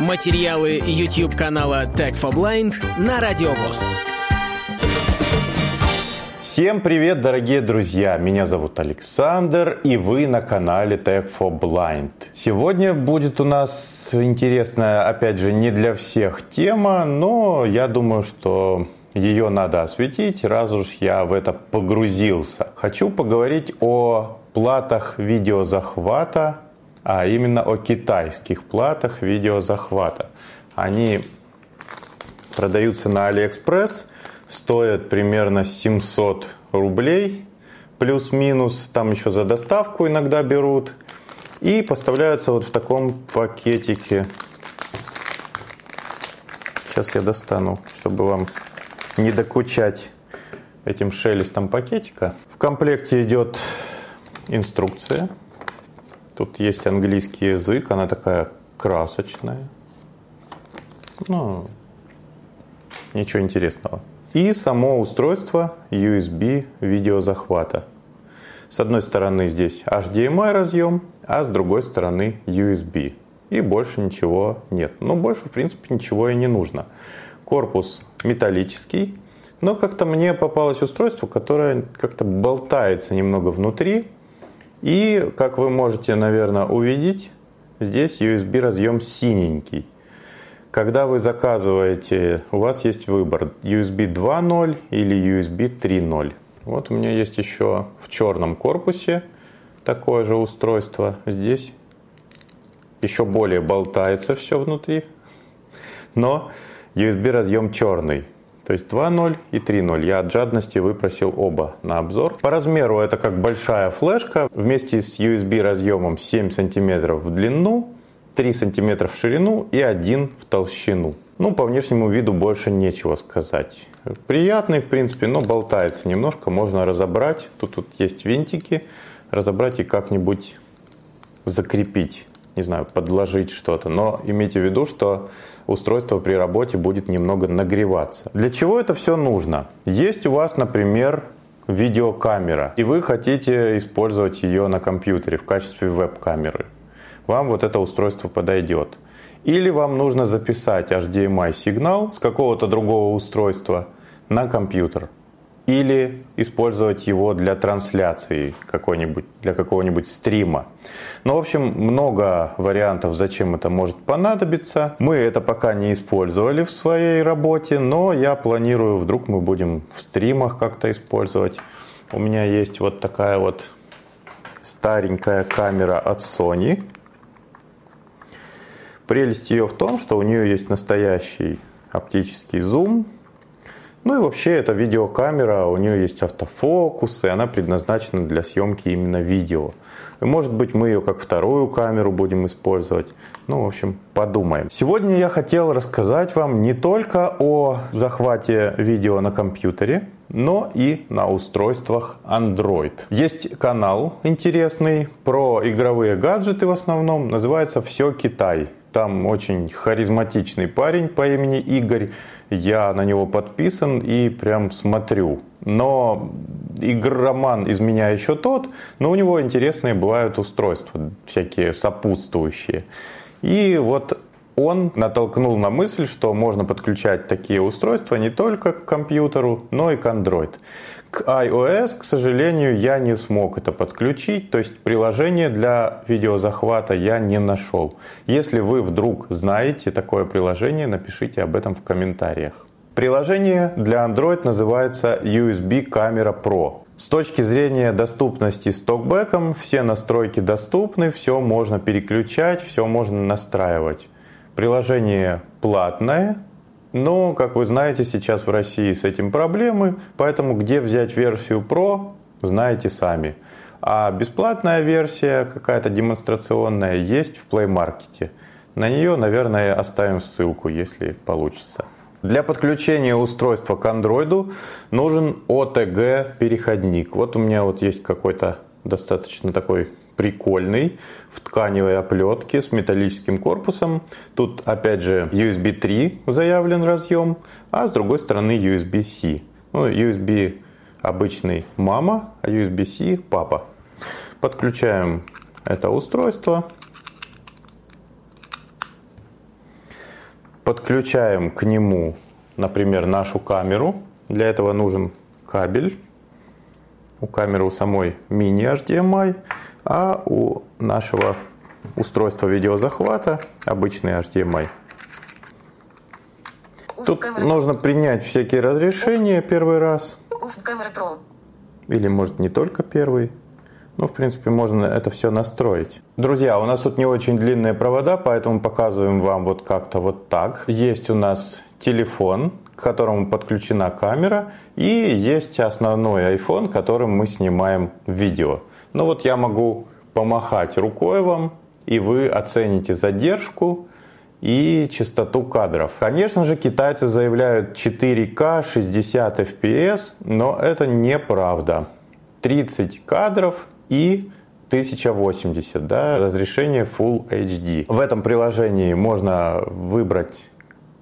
Материалы YouTube канала Tech for Blind на Радиовоз. Всем привет, дорогие друзья! Меня зовут Александр, и вы на канале Tech for Blind. Сегодня будет у нас интересная, опять же, не для всех тема, но я думаю, что ее надо осветить, раз уж я в это погрузился. Хочу поговорить о платах видеозахвата, а именно о китайских платах видеозахвата. Они продаются на Алиэкспресс – стоят примерно 700 рублей, плюс-минус, там еще за доставку иногда берут. И поставляются вот в таком пакетике. Сейчас я достану, чтобы вам не докучать этим шелестом пакетика. В комплекте идет инструкция. Тут есть английский язык, она такая красочная. Ну, ничего интересного и само устройство USB видеозахвата. С одной стороны здесь HDMI разъем, а с другой стороны USB. И больше ничего нет. Ну, больше, в принципе, ничего и не нужно. Корпус металлический, но как-то мне попалось устройство, которое как-то болтается немного внутри. И, как вы можете, наверное, увидеть, здесь USB разъем синенький. Когда вы заказываете, у вас есть выбор USB 2.0 или USB 3.0. Вот у меня есть еще в черном корпусе такое же устройство. Здесь еще более болтается все внутри, но USB разъем черный. То есть 2.0 и 3.0. Я от жадности выпросил оба на обзор. По размеру это как большая флешка. Вместе с USB разъемом 7 см в длину 3 см в ширину и 1 в толщину. Ну, по внешнему виду больше нечего сказать. Приятный, в принципе, но болтается немножко, можно разобрать. Тут, тут есть винтики, разобрать и как-нибудь закрепить. Не знаю, подложить что-то. Но имейте в виду, что устройство при работе будет немного нагреваться. Для чего это все нужно? Есть у вас, например, видеокамера, и вы хотите использовать ее на компьютере в качестве веб-камеры вам вот это устройство подойдет. Или вам нужно записать HDMI сигнал с какого-то другого устройства на компьютер. Или использовать его для трансляции какой-нибудь, для какого-нибудь стрима. Ну, в общем, много вариантов, зачем это может понадобиться. Мы это пока не использовали в своей работе, но я планирую, вдруг мы будем в стримах как-то использовать. У меня есть вот такая вот старенькая камера от Sony Прелесть ее в том, что у нее есть настоящий оптический зум. Ну и вообще эта видеокамера, у нее есть автофокус, и она предназначена для съемки именно видео. И может быть мы ее как вторую камеру будем использовать. Ну, в общем, подумаем. Сегодня я хотел рассказать вам не только о захвате видео на компьютере, но и на устройствах Android. Есть канал интересный про игровые гаджеты в основном, называется «Все Китай». Там очень харизматичный парень по имени Игорь. Я на него подписан и прям смотрю. Но игроман из меня еще тот, но у него интересные бывают устройства, всякие сопутствующие. И вот он натолкнул на мысль, что можно подключать такие устройства не только к компьютеру, но и к Android. К iOS, к сожалению, я не смог это подключить, то есть приложение для видеозахвата я не нашел. Если вы вдруг знаете такое приложение, напишите об этом в комментариях. Приложение для Android называется USB Camera Pro. С точки зрения доступности с токбеком, все настройки доступны, все можно переключать, все можно настраивать. Приложение платное, но, как вы знаете, сейчас в России с этим проблемы, поэтому где взять версию Pro, знаете сами. А бесплатная версия, какая-то демонстрационная, есть в Play Market. На нее, наверное, оставим ссылку, если получится. Для подключения устройства к Android нужен OTG-переходник. Вот у меня вот есть какой-то достаточно такой прикольный, в тканевой оплетке с металлическим корпусом. Тут опять же USB 3 заявлен разъем, а с другой стороны USB-C. Ну, USB обычный мама, а USB-C папа. Подключаем это устройство. подключаем к нему, например, нашу камеру. Для этого нужен кабель. У камеры у самой мини HDMI, а у нашего устройства видеозахвата обычный HDMI. Тут нужно принять всякие разрешения первый раз. Или может не только первый. Ну, в принципе, можно это все настроить. Друзья, у нас тут не очень длинные провода, поэтому показываем вам вот как-то вот так. Есть у нас телефон, к которому подключена камера, и есть основной iPhone, которым мы снимаем видео. Ну вот я могу помахать рукой вам, и вы оцените задержку и частоту кадров. Конечно же, китайцы заявляют 4К 60 FPS, но это неправда. 30 кадров и 1080, да, разрешение Full HD. В этом приложении можно выбрать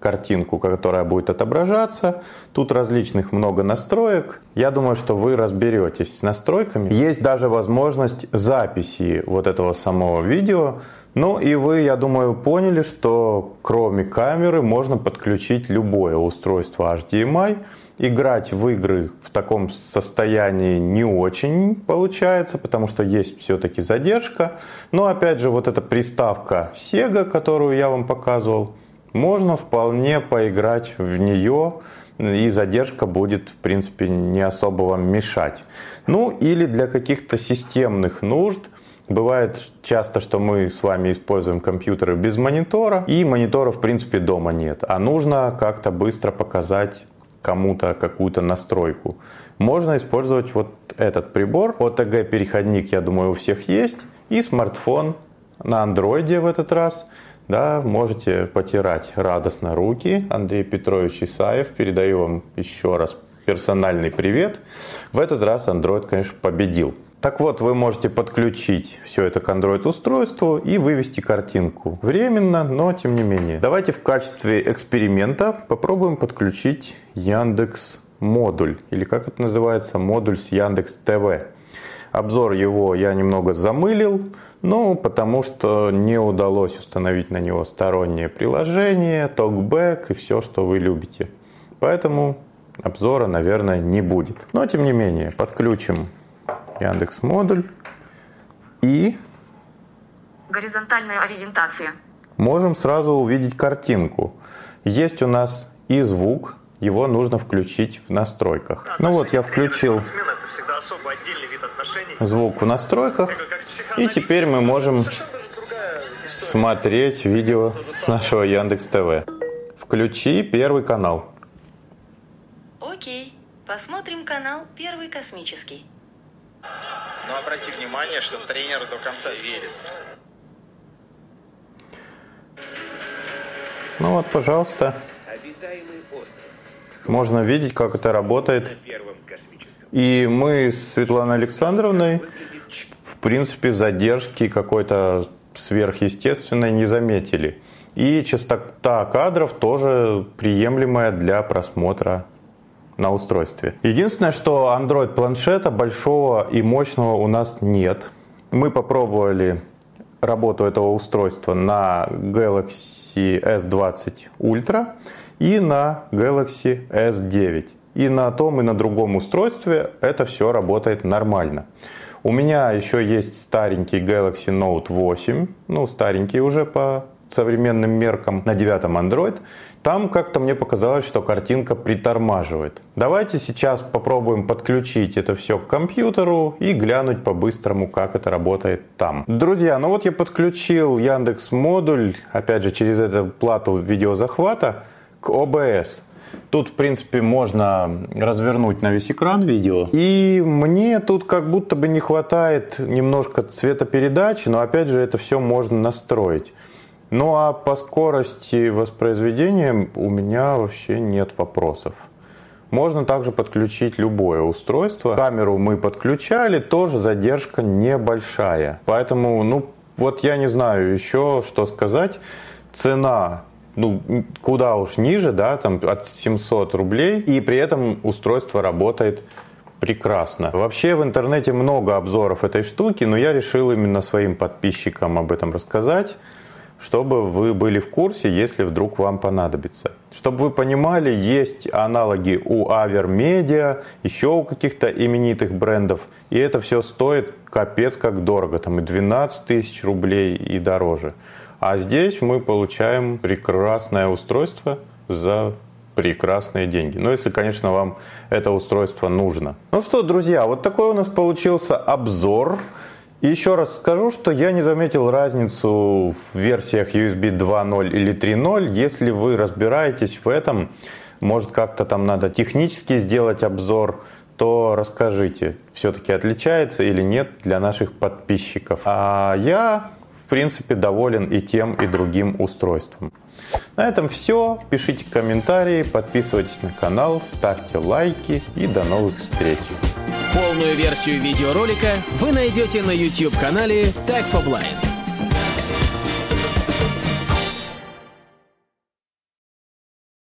картинку, которая будет отображаться. Тут различных много настроек. Я думаю, что вы разберетесь с настройками. Есть даже возможность записи вот этого самого видео. Ну и вы, я думаю, поняли, что кроме камеры можно подключить любое устройство HDMI играть в игры в таком состоянии не очень получается, потому что есть все-таки задержка. Но опять же, вот эта приставка Sega, которую я вам показывал, можно вполне поиграть в нее, и задержка будет, в принципе, не особо вам мешать. Ну, или для каких-то системных нужд – Бывает часто, что мы с вами используем компьютеры без монитора, и монитора в принципе дома нет, а нужно как-то быстро показать кому-то какую-то настройку. Можно использовать вот этот прибор. OTG переходник, я думаю, у всех есть. И смартфон на андроиде в этот раз. Да, можете потирать радостно руки. Андрей Петрович Исаев, передаю вам еще раз персональный привет. В этот раз Android, конечно, победил. Так вот, вы можете подключить все это к Android-устройству и вывести картинку. Временно, но тем не менее. Давайте в качестве эксперимента попробуем подключить Яндекс модуль, или как это называется, модуль с Яндекс ТВ. Обзор его я немного замылил, ну, потому что не удалось установить на него стороннее приложение, токбэк и все, что вы любите. Поэтому обзора, наверное, не будет. Но, тем не менее, подключим Яндекс модуль и горизонтальная ориентация. Можем сразу увидеть картинку. Есть у нас и звук, его нужно включить в настройках. Ну вот я включил звук в настройках, и теперь мы можем смотреть видео с нашего Яндекс ТВ. Включи первый канал. Окей, посмотрим канал Первый космический. Но обрати внимание, что тренер до конца верит. Ну вот, пожалуйста. Можно видеть, как это работает. И мы с Светланой Александровной, в принципе, задержки какой-то сверхъестественной не заметили. И частота кадров тоже приемлемая для просмотра на устройстве. Единственное, что Android планшета большого и мощного у нас нет. Мы попробовали работу этого устройства на Galaxy S20 Ultra и на Galaxy S9. И на том, и на другом устройстве это все работает нормально. У меня еще есть старенький Galaxy Note 8, ну старенький уже по современным меркам, на девятом Android. Там как-то мне показалось, что картинка притормаживает. Давайте сейчас попробуем подключить это все к компьютеру и глянуть по-быстрому, как это работает там. Друзья, ну вот я подключил Яндекс модуль, опять же через эту плату видеозахвата, к OBS. Тут, в принципе, можно развернуть на весь экран видео. И мне тут как будто бы не хватает немножко цветопередачи, но опять же это все можно настроить. Ну а по скорости воспроизведения у меня вообще нет вопросов. Можно также подключить любое устройство. Камеру мы подключали, тоже задержка небольшая. Поэтому, ну, вот я не знаю еще, что сказать. Цена ну, куда уж ниже, да, там от 700 рублей, и при этом устройство работает прекрасно. Вообще в интернете много обзоров этой штуки, но я решил именно своим подписчикам об этом рассказать чтобы вы были в курсе, если вдруг вам понадобится. Чтобы вы понимали, есть аналоги у Avermedia, еще у каких-то именитых брендов, и это все стоит капец как дорого, там и 12 тысяч рублей и дороже. А здесь мы получаем прекрасное устройство за прекрасные деньги. Ну, если, конечно, вам это устройство нужно. Ну что, друзья, вот такой у нас получился обзор. Еще раз скажу, что я не заметил разницу в версиях USB 2.0 или 3.0. Если вы разбираетесь в этом, может как-то там надо технически сделать обзор, то расскажите, все-таки отличается или нет для наших подписчиков. А я принципе, доволен и тем, и другим устройством. На этом все. Пишите комментарии, подписывайтесь на канал, ставьте лайки и до новых встреч. Полную версию видеоролика вы найдете на YouTube-канале Tag for Blind.